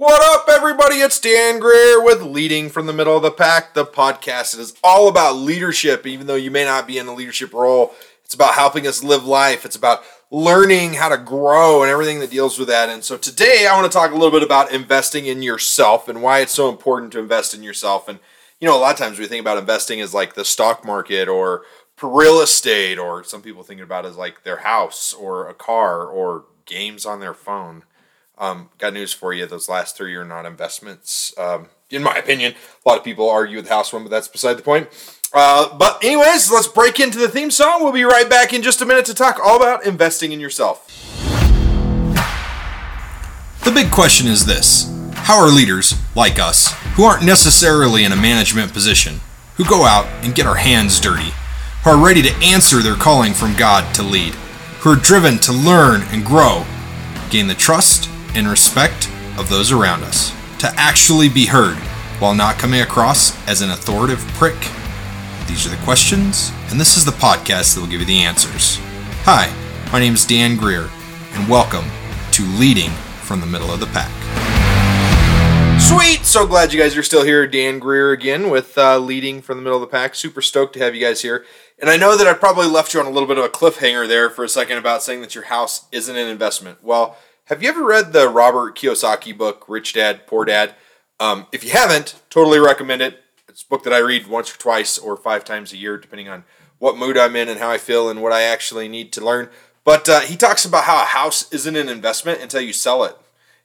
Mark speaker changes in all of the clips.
Speaker 1: What up, everybody? It's Dan Greer with Leading from the Middle of the Pack, the podcast. It is all about leadership, even though you may not be in a leadership role. It's about helping us live life. It's about learning how to grow and everything that deals with that. And so today I want to talk a little bit about investing in yourself and why it's so important to invest in yourself. And, you know, a lot of times we think about investing as like the stock market or real estate, or some people think about it as like their house or a car or games on their phone. Um, got news for you. Those last three are not investments, um, in my opinion. A lot of people argue with house one, but that's beside the point. Uh, but anyways, let's break into the theme song. We'll be right back in just a minute to talk all about investing in yourself.
Speaker 2: The big question is this: How are leaders like us, who aren't necessarily in a management position, who go out and get our hands dirty, who are ready to answer their calling from God to lead, who are driven to learn and grow, gain the trust and respect of those around us, to actually be heard while not coming across as an authoritative prick? These are the questions, and this is the podcast that will give you the answers. Hi, my name is Dan Greer, and welcome to Leading from the Middle of the Pack.
Speaker 1: Sweet! So glad you guys are still here. Dan Greer again with uh, Leading from the Middle of the Pack. Super stoked to have you guys here. And I know that I probably left you on a little bit of a cliffhanger there for a second about saying that your house isn't an investment. Well, have you ever read the Robert Kiyosaki book, Rich Dad, Poor Dad? Um, if you haven't, totally recommend it. It's a book that I read once or twice or five times a year, depending on what mood I'm in and how I feel and what I actually need to learn. But uh, he talks about how a house isn't an investment until you sell it,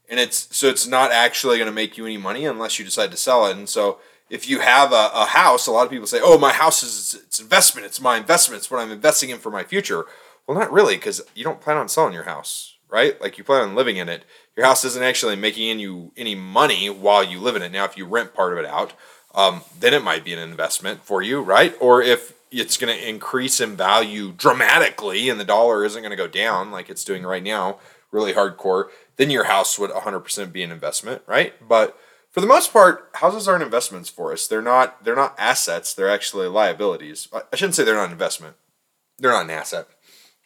Speaker 1: and it's so it's not actually going to make you any money unless you decide to sell it. And so if you have a, a house, a lot of people say, "Oh, my house is it's investment. It's my investment. It's what I'm investing in for my future." Well, not really, because you don't plan on selling your house right? Like you plan on living in it. Your house isn't actually making you any money while you live in it. Now, if you rent part of it out, um, then it might be an investment for you, right? Or if it's going to increase in value dramatically and the dollar isn't going to go down like it's doing right now, really hardcore, then your house would 100% be an investment, right? But for the most part, houses aren't investments for us. They're not. They're not assets. They're actually liabilities. I shouldn't say they're not an investment. They're not an asset.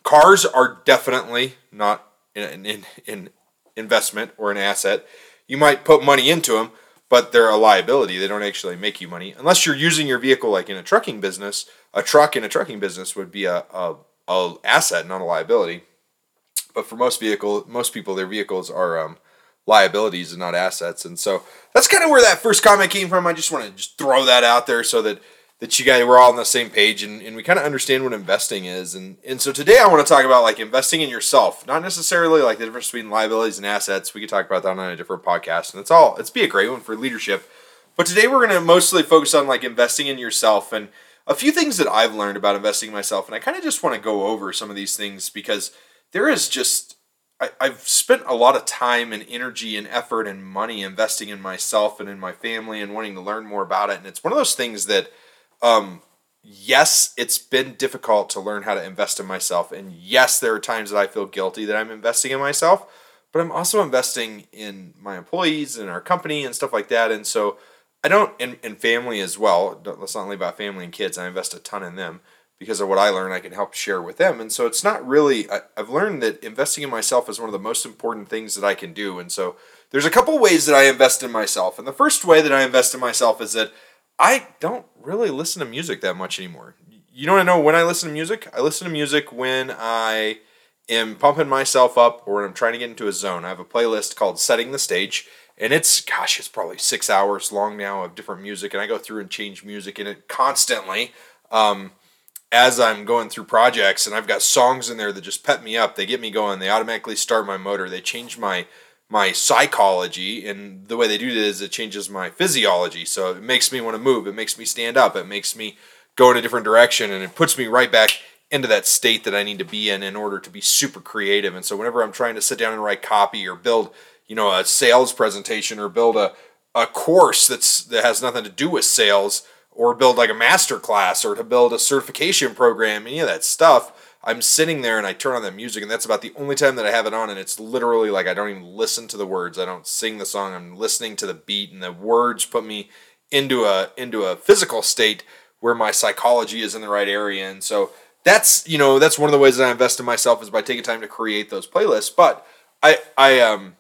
Speaker 1: Cars are definitely not in, in, in investment or an asset. You might put money into them, but they're a liability. They don't actually make you money unless you're using your vehicle like in a trucking business. A truck in a trucking business would be a, a, a asset, not a liability. But for most vehicle, most people, their vehicles are um, liabilities and not assets. And so that's kind of where that first comment came from. I just want to just throw that out there so that that you guys we're all on the same page and, and we kind of understand what investing is. And and so today i want to talk about like investing in yourself not necessarily like the difference between liabilities and assets. We could talk about that on a different podcast and it's all it's be a great one for leadership. But today we're going to mostly focus on like investing in yourself and a few things that i've learned about investing in myself and i kind of just want to go over some of these things because there is just I, I've spent a lot of time and energy and effort and money investing in myself and in my family and wanting to learn more about it and it's one of those things that um, yes, it's been difficult to learn how to invest in myself. And yes, there are times that I feel guilty that I'm investing in myself, but I'm also investing in my employees and our company and stuff like that. And so I don't, and, and family as well. Let's not leave out family and kids. I invest a ton in them because of what I learn, I can help share with them. And so it's not really, I, have learned that investing in myself is one of the most important things that I can do. And so there's a couple ways that I invest in myself. And the first way that I invest in myself is that I don't really listen to music that much anymore. You don't know when I listen to music? I listen to music when I am pumping myself up or when I'm trying to get into a zone. I have a playlist called Setting the Stage, and it's, gosh, it's probably six hours long now of different music, and I go through and change music in it constantly. Um, as I'm going through projects, and I've got songs in there that just pep me up. They get me going. They automatically start my motor. They change my my psychology and the way they do this is it changes my physiology. So it makes me want to move it makes me stand up it makes me go in a different direction and it puts me right back into that state that i need to be in in order to be super creative. And so whenever i'm trying to sit down and write copy or build you know a sales presentation or build a, a course that's that has nothing to do with sales or build like a master class or to build a certification program any of that stuff I'm sitting there and I turn on that music, and that's about the only time that I have it on. And it's literally like I don't even listen to the words. I don't sing the song. I'm listening to the beat, and the words put me into a into a physical state where my psychology is in the right area. And so that's you know that's one of the ways that I invest in myself is by taking time to create those playlists. But I I um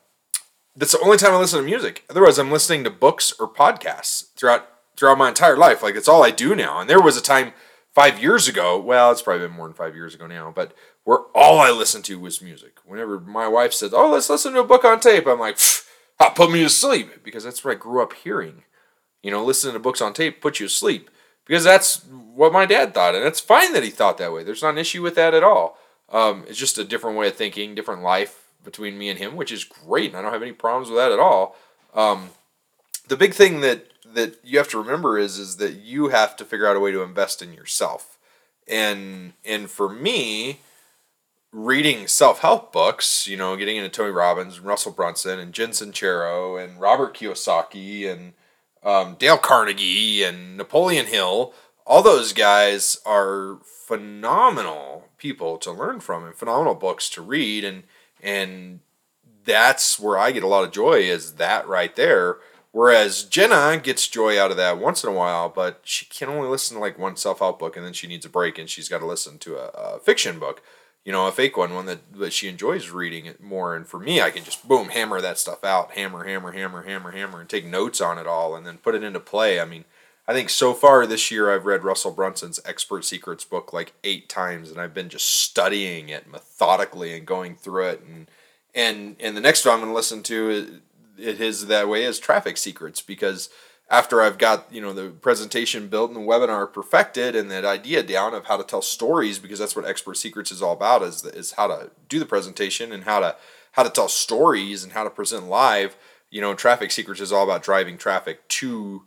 Speaker 1: that's the only time I listen to music. Otherwise, I'm listening to books or podcasts throughout throughout my entire life. Like it's all I do now. And there was a time five years ago. Well, it's probably been more than five years ago now, but where all I listened to was music. Whenever my wife said, "Oh, let's listen to a book on tape," I'm like, "That put me to sleep," because that's what I grew up hearing. You know, listening to books on tape put you to sleep because that's what my dad thought, and it's fine that he thought that way. There's not an issue with that at all. Um, it's just a different way of thinking, different life between me and him, which is great, and I don't have any problems with that at all. Um, the big thing that that you have to remember is is that you have to figure out a way to invest in yourself, and and for me, reading self help books, you know, getting into Tony Robbins and Russell Brunson and Jen Sincero and Robert Kiyosaki and um, Dale Carnegie and Napoleon Hill, all those guys are phenomenal people to learn from and phenomenal books to read and and that's where I get a lot of joy is that right there. Whereas Jenna gets joy out of that once in a while, but she can only listen to like one self help book and then she needs a break and she's got to listen to a, a fiction book you know, a fake one, one that, that she enjoys reading it more. And for me, I can just boom, hammer that stuff out, hammer, hammer, hammer, hammer, hammer, and take notes on it all and then put it into play. I mean, I think so far this year I've read Russell Brunson's Expert Secrets book like eight times, and I've been just studying it methodically and going through it. And and and the next one I'm going to listen to it, is that way is Traffic Secrets because after I've got you know the presentation built and the webinar perfected and that idea down of how to tell stories because that's what Expert Secrets is all about is is how to do the presentation and how to how to tell stories and how to present live. You know, Traffic Secrets is all about driving traffic to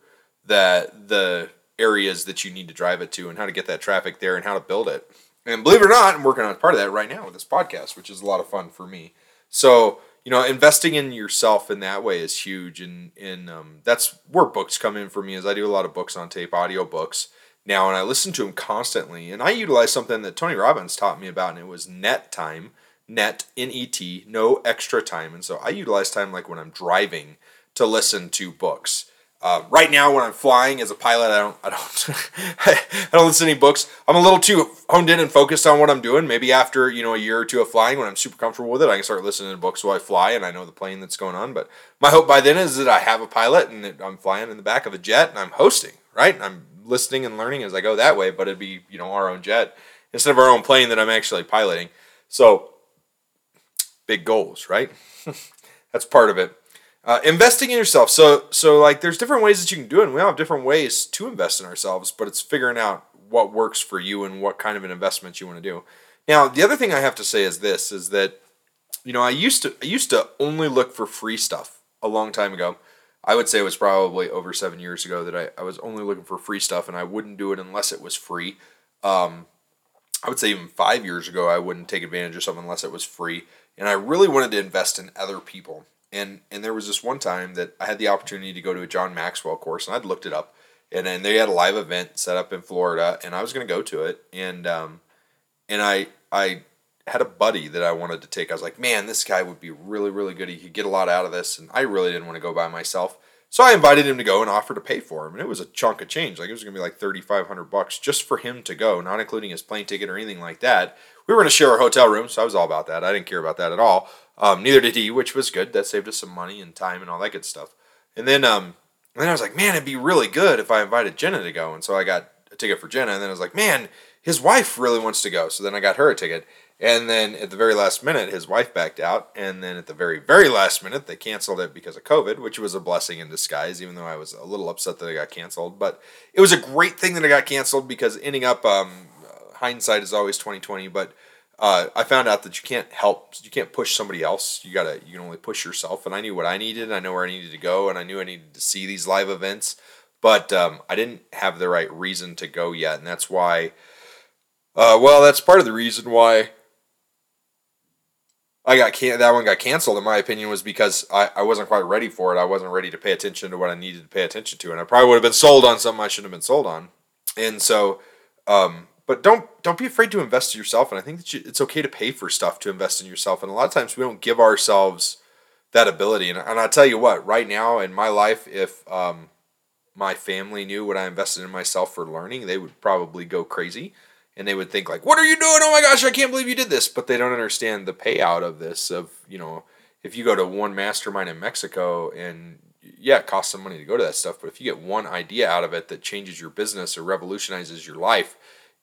Speaker 1: that the areas that you need to drive it to and how to get that traffic there and how to build it. And believe it or not, I'm working on part of that right now with this podcast, which is a lot of fun for me. So you know, investing in yourself in that way is huge, and and um, that's where books come in for me. Is I do a lot of books on tape, audio books now, and I listen to them constantly. And I utilize something that Tony Robbins taught me about, and it was net time, net n e t, no extra time. And so I utilize time like when I'm driving to listen to books. Uh, right now, when I'm flying as a pilot, I don't, I don't, I don't listen to any books. I'm a little too honed in and focused on what I'm doing. Maybe after you know a year or two of flying, when I'm super comfortable with it, I can start listening to books while I fly, and I know the plane that's going on. But my hope by then is that I have a pilot and that I'm flying in the back of a jet and I'm hosting, right? I'm listening and learning as I go that way. But it'd be you know our own jet instead of our own plane that I'm actually piloting. So big goals, right? that's part of it. Uh, investing in yourself. So so like there's different ways that you can do it. And we all have different ways to invest in ourselves, but it's figuring out what works for you and what kind of an investment you want to do. Now, the other thing I have to say is this is that you know, I used to I used to only look for free stuff a long time ago. I would say it was probably over seven years ago that I, I was only looking for free stuff and I wouldn't do it unless it was free. Um, I would say even five years ago I wouldn't take advantage of something unless it was free. And I really wanted to invest in other people. And and there was this one time that I had the opportunity to go to a John Maxwell course, and I'd looked it up, and then they had a live event set up in Florida, and I was going to go to it, and um, and I I had a buddy that I wanted to take. I was like, man, this guy would be really really good. He could get a lot out of this, and I really didn't want to go by myself. So I invited him to go and offered to pay for him, and it was a chunk of change. Like it was going to be like thirty five hundred bucks just for him to go, not including his plane ticket or anything like that. We were going to share our hotel room, so I was all about that. I didn't care about that at all. Um, neither did he, which was good. That saved us some money and time and all that good stuff. And then, um, and then I was like, man, it'd be really good if I invited Jenna to go. And so I got a ticket for Jenna. And then I was like, man, his wife really wants to go. So then I got her a ticket. And then at the very last minute, his wife backed out. And then at the very, very last minute, they canceled it because of COVID, which was a blessing in disguise, even though I was a little upset that it got canceled. But it was a great thing that it got canceled because ending up, um, hindsight is always 2020. But uh, I found out that you can't help, you can't push somebody else. You gotta, you can only push yourself. And I knew what I needed. I know where I needed to go, and I knew I needed to see these live events. But um, I didn't have the right reason to go yet, and that's why. Uh, well, that's part of the reason why I got can- that one got canceled. In my opinion, was because I, I wasn't quite ready for it. I wasn't ready to pay attention to what I needed to pay attention to, and I probably would have been sold on something I shouldn't have been sold on. And so, um, but don't don't be afraid to invest in yourself. And I think that you, it's okay to pay for stuff to invest in yourself. And a lot of times we don't give ourselves that ability. And, and I'll tell you what, right now in my life, if um, my family knew what I invested in myself for learning, they would probably go crazy. And they would think like, "What are you doing? Oh my gosh, I can't believe you did this!" But they don't understand the payout of this. Of you know, if you go to one mastermind in Mexico and yeah, it costs some money to go to that stuff, but if you get one idea out of it that changes your business or revolutionizes your life,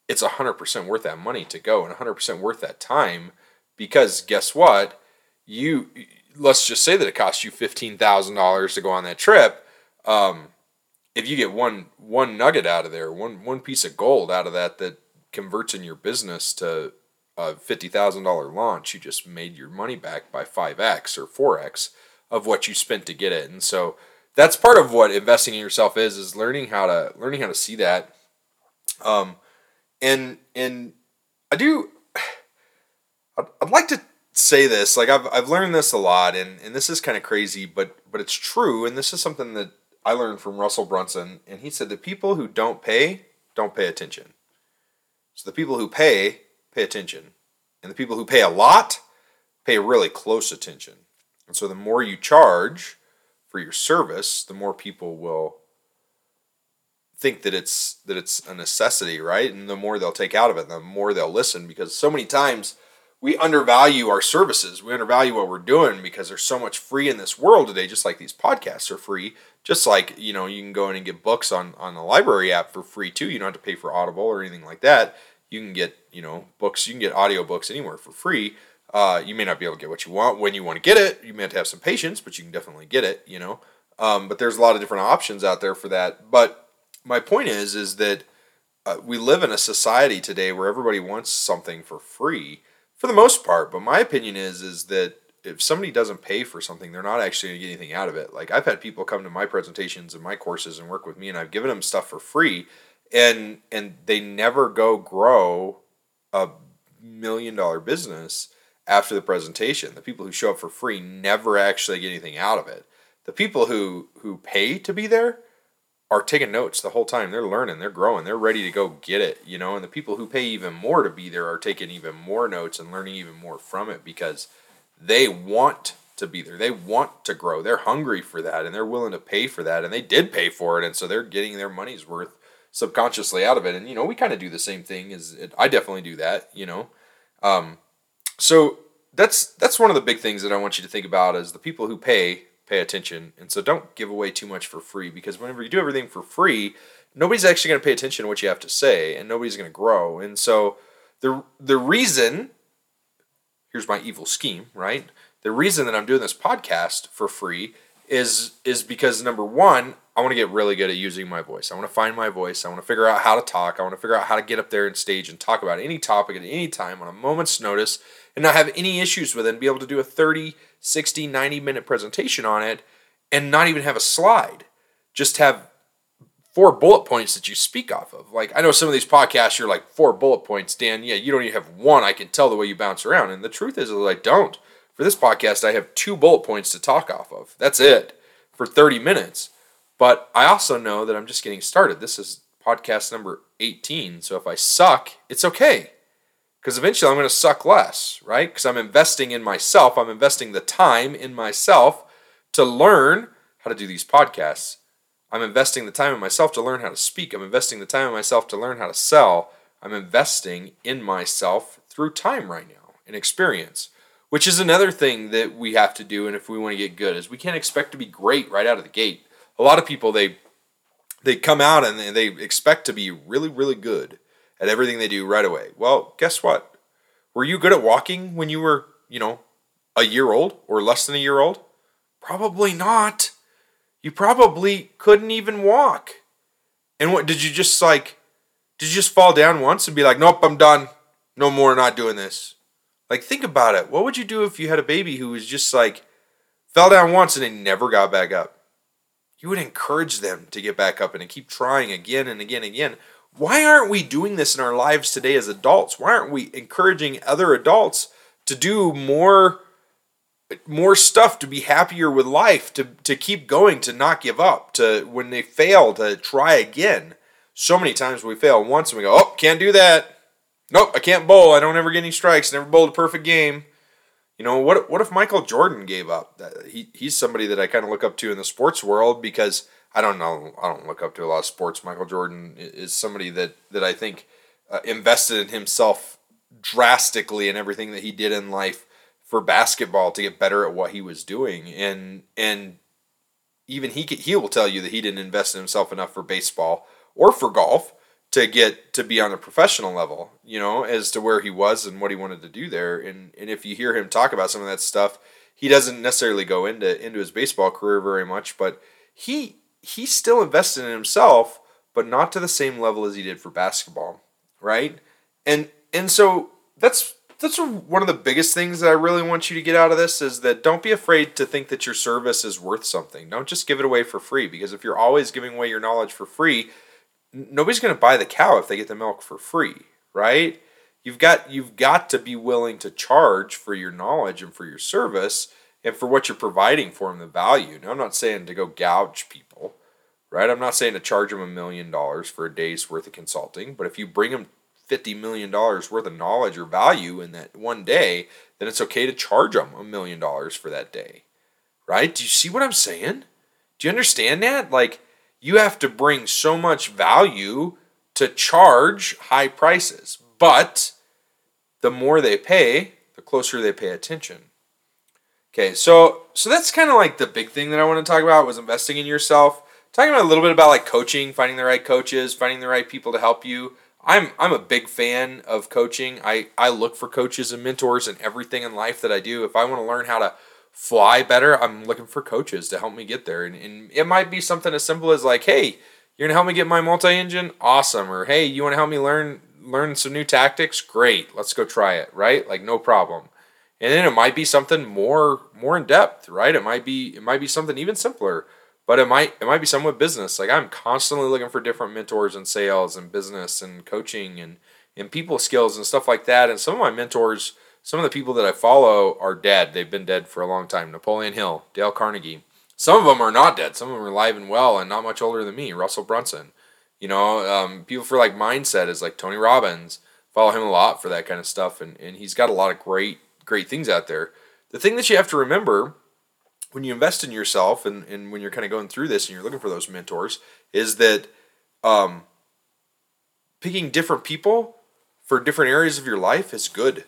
Speaker 1: it's 100% worth that money to go and 100% worth that time because guess what? You let's just say that it costs you $15,000 to go on that trip. Um, if you get one one nugget out of there, one one piece of gold out of that that converts in your business to a fifty thousand dollar launch, you just made your money back by five x or four x of what you spent to get it. And so that's part of what investing in yourself is is learning how to learning how to see that. Um, and and I do. I'd, I'd like to say this like I've I've learned this a lot, and and this is kind of crazy, but but it's true, and this is something that I learned from Russell Brunson, and he said the people who don't pay don't pay attention. So the people who pay pay attention, and the people who pay a lot pay really close attention. And so the more you charge for your service, the more people will think that it's that it's a necessity, right? And the more they'll take out of it, the more they'll listen because so many times we undervalue our services. We undervalue what we're doing because there's so much free in this world today, just like these podcasts are free. Just like, you know, you can go in and get books on, on the library app for free too. You don't have to pay for Audible or anything like that. You can get, you know, books, you can get audio books anywhere for free. Uh, you may not be able to get what you want when you want to get it. You may have to have some patience, but you can definitely get it, you know. Um, but there's a lot of different options out there for that. But my point is, is that uh, we live in a society today where everybody wants something for free for the most part. But my opinion is is that if somebody doesn't pay for something, they're not actually going to get anything out of it. Like I've had people come to my presentations and my courses and work with me, and I've given them stuff for free, and and they never go grow a million dollar business after the presentation. The people who show up for free never actually get anything out of it. The people who who pay to be there are taking notes the whole time. They're learning, they're growing, they're ready to go get it, you know. And the people who pay even more to be there are taking even more notes and learning even more from it because they want to be there. They want to grow. They're hungry for that and they're willing to pay for that. And they did pay for it. And so they're getting their money's worth subconsciously out of it. And, you know, we kind of do the same thing as it, I definitely do that, you know. Um, so that's that's one of the big things that I want you to think about is the people who pay pay attention. And so don't give away too much for free because whenever you do everything for free, nobody's actually going to pay attention to what you have to say and nobody's going to grow. And so the the reason here's my evil scheme, right? The reason that I'm doing this podcast for free is is because number 1, I want to get really good at using my voice. I want to find my voice. I want to figure out how to talk. I want to figure out how to get up there and stage and talk about any topic at any time on a moment's notice and not have any issues with it and be able to do a 30 60, 90 minute presentation on it and not even have a slide. Just have four bullet points that you speak off of. Like I know some of these podcasts, you're like four bullet points, Dan. Yeah, you don't even have one. I can tell the way you bounce around. And the truth is I don't. For this podcast, I have two bullet points to talk off of. That's it for 30 minutes. But I also know that I'm just getting started. This is podcast number 18. So if I suck, it's okay because eventually I'm going to suck less, right? Because I'm investing in myself. I'm investing the time in myself to learn how to do these podcasts. I'm investing the time in myself to learn how to speak. I'm investing the time in myself to learn how to sell. I'm investing in myself through time right now and experience, which is another thing that we have to do. And if we want to get good, is we can't expect to be great right out of the gate. A lot of people they they come out and they expect to be really really good at everything they do right away. Well, guess what? Were you good at walking when you were, you know, a year old or less than a year old? Probably not. You probably couldn't even walk. And what did you just like did you just fall down once and be like, "Nope, I'm done. No more not doing this." Like think about it. What would you do if you had a baby who was just like fell down once and they never got back up? You would encourage them to get back up and to keep trying again and again and again. Why aren't we doing this in our lives today as adults? Why aren't we encouraging other adults to do more more stuff to be happier with life, to to keep going, to not give up, to when they fail to try again. So many times we fail once and we go, "Oh, can't do that. Nope, I can't bowl. I don't ever get any strikes. Never bowled a perfect game." You know, what what if Michael Jordan gave up? He he's somebody that I kind of look up to in the sports world because I don't know. I don't look up to a lot of sports. Michael Jordan is somebody that that I think uh, invested in himself drastically in everything that he did in life for basketball to get better at what he was doing, and and even he he will tell you that he didn't invest in himself enough for baseball or for golf to get to be on a professional level, you know, as to where he was and what he wanted to do there. And and if you hear him talk about some of that stuff, he doesn't necessarily go into into his baseball career very much, but he he still invested in himself, but not to the same level as he did for basketball, right? And and so that's that's one of the biggest things that I really want you to get out of this is that don't be afraid to think that your service is worth something. Don't just give it away for free because if you're always giving away your knowledge for free, nobody's going to buy the cow if they get the milk for free, right? You've got you've got to be willing to charge for your knowledge and for your service and for what you're providing for them the value. Now I'm not saying to go gouge people, right? I'm not saying to charge them a million dollars for a day's worth of consulting, but if you bring them $50 million worth of knowledge or value in that one day, then it's okay to charge them a million dollars for that day. Right? Do you see what I'm saying? Do you understand that? Like, you have to bring so much value to charge high prices. But the more they pay, the closer they pay attention. Okay, so so that's kind of like the big thing that I want to talk about was investing in yourself. Talking about a little bit about like coaching, finding the right coaches, finding the right people to help you. I'm I'm a big fan of coaching. I I look for coaches and mentors in everything in life that I do. If I want to learn how to fly better, I'm looking for coaches to help me get there. And, and it might be something as simple as like, hey, you're gonna help me get my multi-engine, awesome. Or hey, you want to help me learn learn some new tactics? Great, let's go try it. Right, like no problem. And then it might be something more more in depth, right? It might be it might be something even simpler but it might it might be some with business. Like I'm constantly looking for different mentors in sales and business and coaching and and people skills and stuff like that. And some of my mentors, some of the people that I follow are dead. They've been dead for a long time. Napoleon Hill, Dale Carnegie. Some of them are not dead. Some of them are alive and well and not much older than me. Russell Brunson. You know, um, people for like mindset is like Tony Robbins. Follow him a lot for that kind of stuff, and and he's got a lot of great great things out there. The thing that you have to remember when you invest in yourself and, and when you're kind of going through this and you're looking for those mentors is that um, picking different people for different areas of your life is good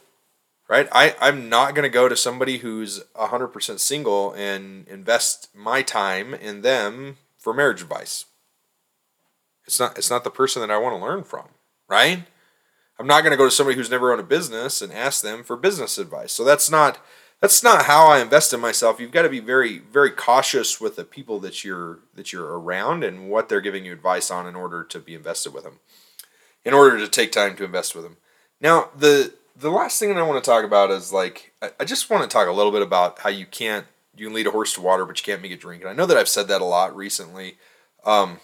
Speaker 1: right I, i'm not going to go to somebody who's 100% single and invest my time in them for marriage advice it's not it's not the person that i want to learn from right i'm not going to go to somebody who's never owned a business and ask them for business advice so that's not that's not how I invest in myself. You've got to be very, very cautious with the people that you're that you're around and what they're giving you advice on in order to be invested with them, in order to take time to invest with them. Now, the the last thing that I want to talk about is like I just want to talk a little bit about how you can't you can lead a horse to water, but you can't make it drink. And I know that I've said that a lot recently, um,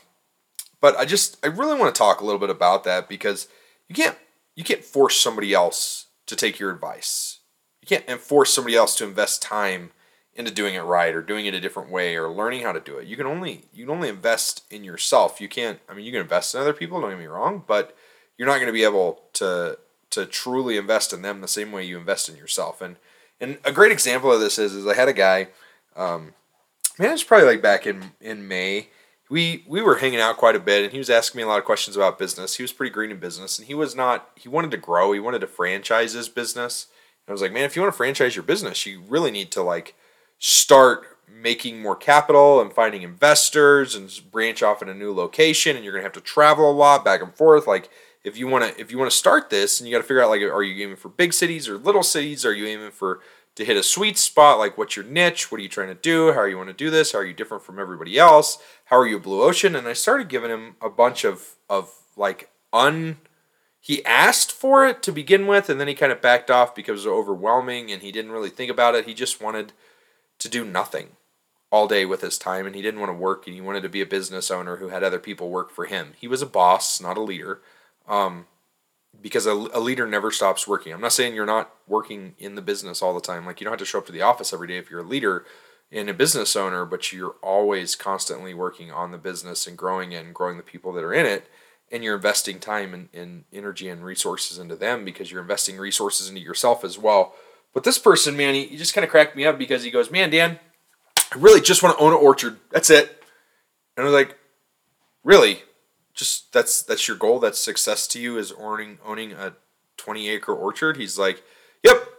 Speaker 1: but I just I really want to talk a little bit about that because you can't you can't force somebody else to take your advice you can't force somebody else to invest time into doing it right or doing it a different way or learning how to do it. You can only you can only invest in yourself. You can't I mean you can invest in other people, don't get me wrong, but you're not going to be able to to truly invest in them the same way you invest in yourself. And and a great example of this is is I had a guy um, man, it's probably like back in in May. We we were hanging out quite a bit, and he was asking me a lot of questions about business. He was pretty green in business, and he was not. He wanted to grow. He wanted to franchise his business, I was like, man, if you want to franchise your business, you really need to like start making more capital and finding investors and branch off in a new location and you're going to have to travel a lot back and forth like if you want to if you want to start this and you got to figure out like are you aiming for big cities or little cities? Are you aiming for to hit a sweet spot? Like what's your niche? What are you trying to do? How are you want to do this? How are you different from everybody else? How are you blue ocean? And i started giving him a bunch of of like un he asked for it to begin with, and then he kind of backed off because it was overwhelming and he didn't really think about it. He just wanted to do nothing all day with his time and he didn't want to work and he wanted to be a business owner who had other people work for him. He was a boss, not a leader. Um, because a, a leader never stops working. I'm not saying you're not working in the business all the time. Like you don't have to show up to the office every day if you're a leader and a business owner, but you're always constantly working on the business and growing and growing the people that are in it and you're investing time and, and energy and resources into them because you're investing resources into yourself as well. But this person, man, he, he just kind of cracked me up because he goes, Man, Dan, I really just want to own an orchard. That's it. And I was like, Really? Just that's that's your goal? That's success to you is owning owning a 20 acre orchard? He's like, Yep.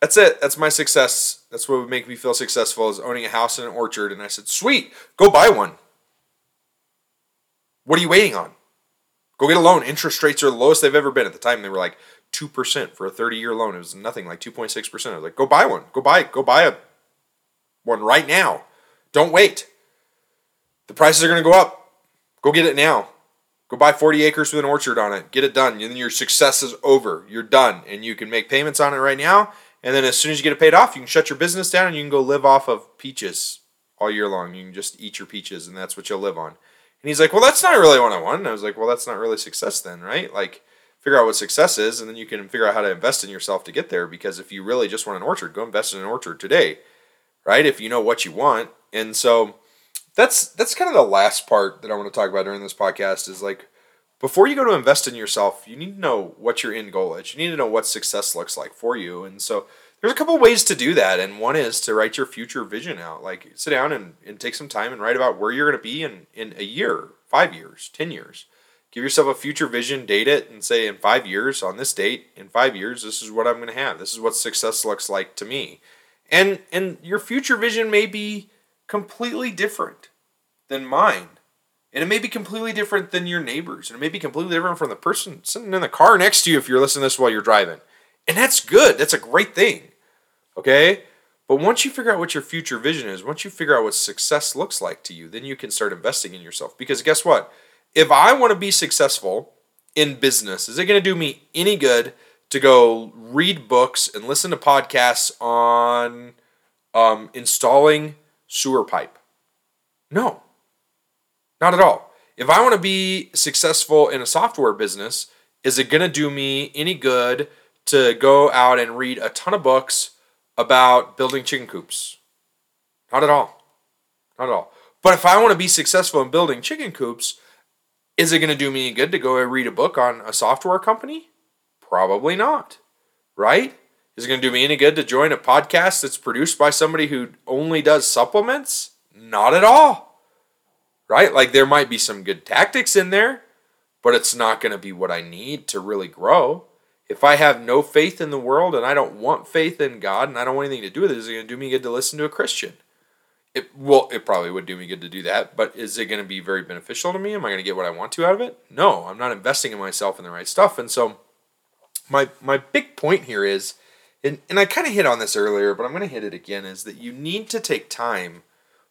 Speaker 1: That's it. That's my success. That's what would make me feel successful is owning a house and an orchard. And I said, sweet, go buy one. What are you waiting on? Go get a loan. Interest rates are the lowest they've ever been. At the time, they were like 2% for a 30 year loan. It was nothing like 2.6%. I was like, go buy one. Go buy, go buy a one right now. Don't wait. The prices are going to go up. Go get it now. Go buy 40 acres with an orchard on it. Get it done. And then your success is over. You're done. And you can make payments on it right now. And then as soon as you get it paid off, you can shut your business down and you can go live off of peaches all year long. You can just eat your peaches and that's what you'll live on. And he's like, Well, that's not really what I want. And I was like, Well, that's not really success then, right? Like, figure out what success is and then you can figure out how to invest in yourself to get there. Because if you really just want an orchard, go invest in an orchard today, right? If you know what you want. And so that's that's kind of the last part that I want to talk about during this podcast is like before you go to invest in yourself, you need to know what your end goal is. You need to know what success looks like for you. And so there's a couple ways to do that. And one is to write your future vision out. Like sit down and, and take some time and write about where you're going to be in, in a year, five years, 10 years. Give yourself a future vision, date it, and say in five years, on this date, in five years, this is what I'm going to have. This is what success looks like to me. And and your future vision may be completely different than mine. And it may be completely different than your neighbors. And it may be completely different from the person sitting in the car next to you if you're listening to this while you're driving. And that's good. That's a great thing. Okay? But once you figure out what your future vision is, once you figure out what success looks like to you, then you can start investing in yourself. Because guess what? If I want to be successful in business, is it going to do me any good to go read books and listen to podcasts on um, installing sewer pipe? No. Not at all. If I want to be successful in a software business, is it going to do me any good to go out and read a ton of books about building chicken coops? Not at all. Not at all. But if I want to be successful in building chicken coops, is it going to do me any good to go and read a book on a software company? Probably not. Right? Is it going to do me any good to join a podcast that's produced by somebody who only does supplements? Not at all right? Like there might be some good tactics in there, but it's not going to be what I need to really grow. If I have no faith in the world and I don't want faith in God and I don't want anything to do with it, is it going to do me good to listen to a Christian? It well, it probably would do me good to do that, but is it going to be very beneficial to me? Am I going to get what I want to out of it? No, I'm not investing in myself in the right stuff. And so my my big point here is and, and I kind of hit on this earlier, but I'm going to hit it again is that you need to take time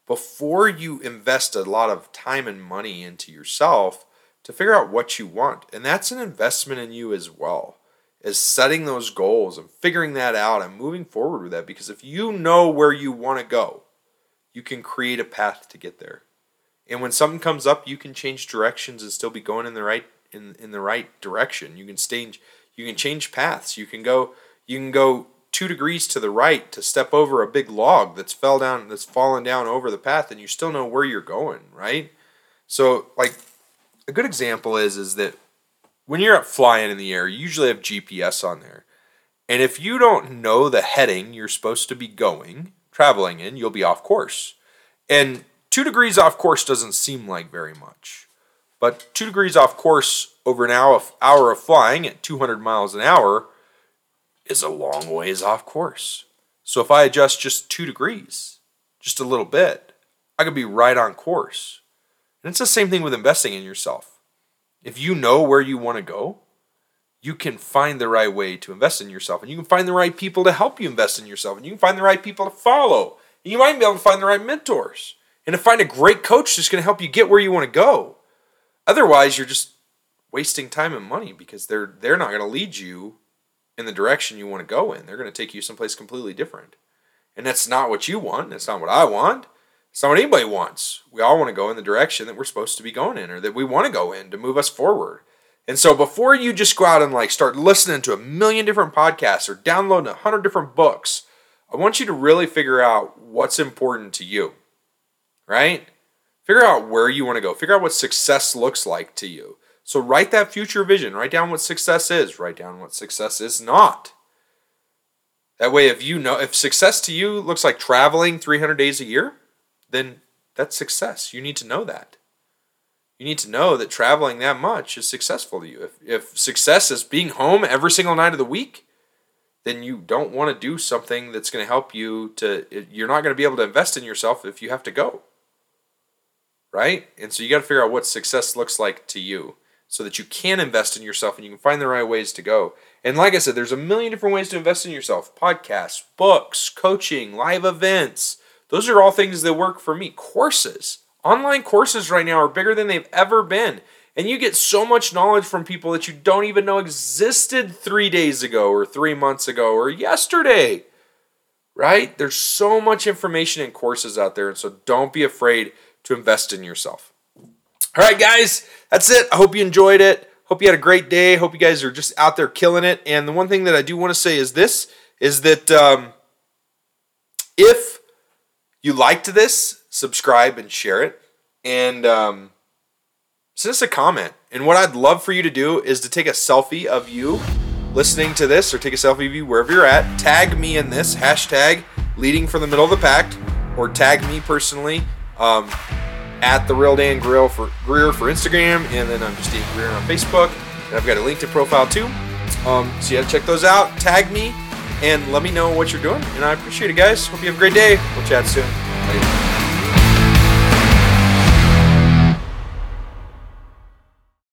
Speaker 1: before you invest a lot of time and money into yourself to figure out what you want. And that's an investment in you as well, is setting those goals and figuring that out and moving forward with that. Because if you know where you want to go, you can create a path to get there. And when something comes up, you can change directions and still be going in the right in, in the right direction. You can change you can change paths. You can go you can go two degrees to the right to step over a big log that's fell down that's fallen down over the path and you still know where you're going right? So like a good example is is that when you're up flying in the air you usually have gps on there. And if you don't know the heading you're supposed to be going traveling in you'll be off course. And two degrees off course doesn't seem like very much. But two degrees off course over an hour, hour of flying at 200 miles an hour is a long ways off course. So if I adjust just two degrees, just a little bit, I could be right on course. And it's the same thing with investing in yourself. If you know where you want to go, you can find the right way to invest in yourself. And you can find the right people to help you invest in yourself. And you can find the right people to follow. And you might be able to find the right mentors. And to find a great coach that's going to help you get where you want to go. Otherwise, you're just wasting time and money because they're they're not going to lead you in the direction you want to go in. They're going to take you someplace completely different. And that's not what you want. That's not what I want. It's not what anybody wants. We all want to go in the direction that we're supposed to be going in or that we want to go in to move us forward. And so before you just go out and like start listening to a million different podcasts or downloading a hundred different books, I want you to really figure out what's important to you. Right? Figure out where you want to go. Figure out what success looks like to you. So write that future vision. Write down what success is. Write down what success is not. That way, if you know, if success to you looks like traveling 300 days a year, then that's success. You need to know that. You need to know that traveling that much is successful to you. If, if success is being home every single night of the week, then you don't want to do something that's going to help you to you're not going to be able to invest in yourself if you have to go right and so you got to figure out what success looks like to you so that you can invest in yourself and you can find the right ways to go and like i said there's a million different ways to invest in yourself podcasts books coaching live events those are all things that work for me courses online courses right now are bigger than they've ever been and you get so much knowledge from people that you don't even know existed three days ago, or three months ago, or yesterday. Right? There's so much information in courses out there. And so don't be afraid to invest in yourself. All right, guys, that's it. I hope you enjoyed it. Hope you had a great day. Hope you guys are just out there killing it. And the one thing that I do want to say is this is that um, if you liked this, subscribe and share it. And um, send us a comment. And what I'd love for you to do is to take a selfie of you listening to this or take a selfie of you wherever you're at. Tag me in this hashtag leading from the middle of the pack or tag me personally um, at the real Dan Grill for Greer for Instagram. And then I'm just Dan Greer on Facebook. And I've got a LinkedIn profile too. Um, so yeah, check those out. Tag me and let me know what you're doing. And I appreciate it, guys. Hope you have a great day. We'll chat soon.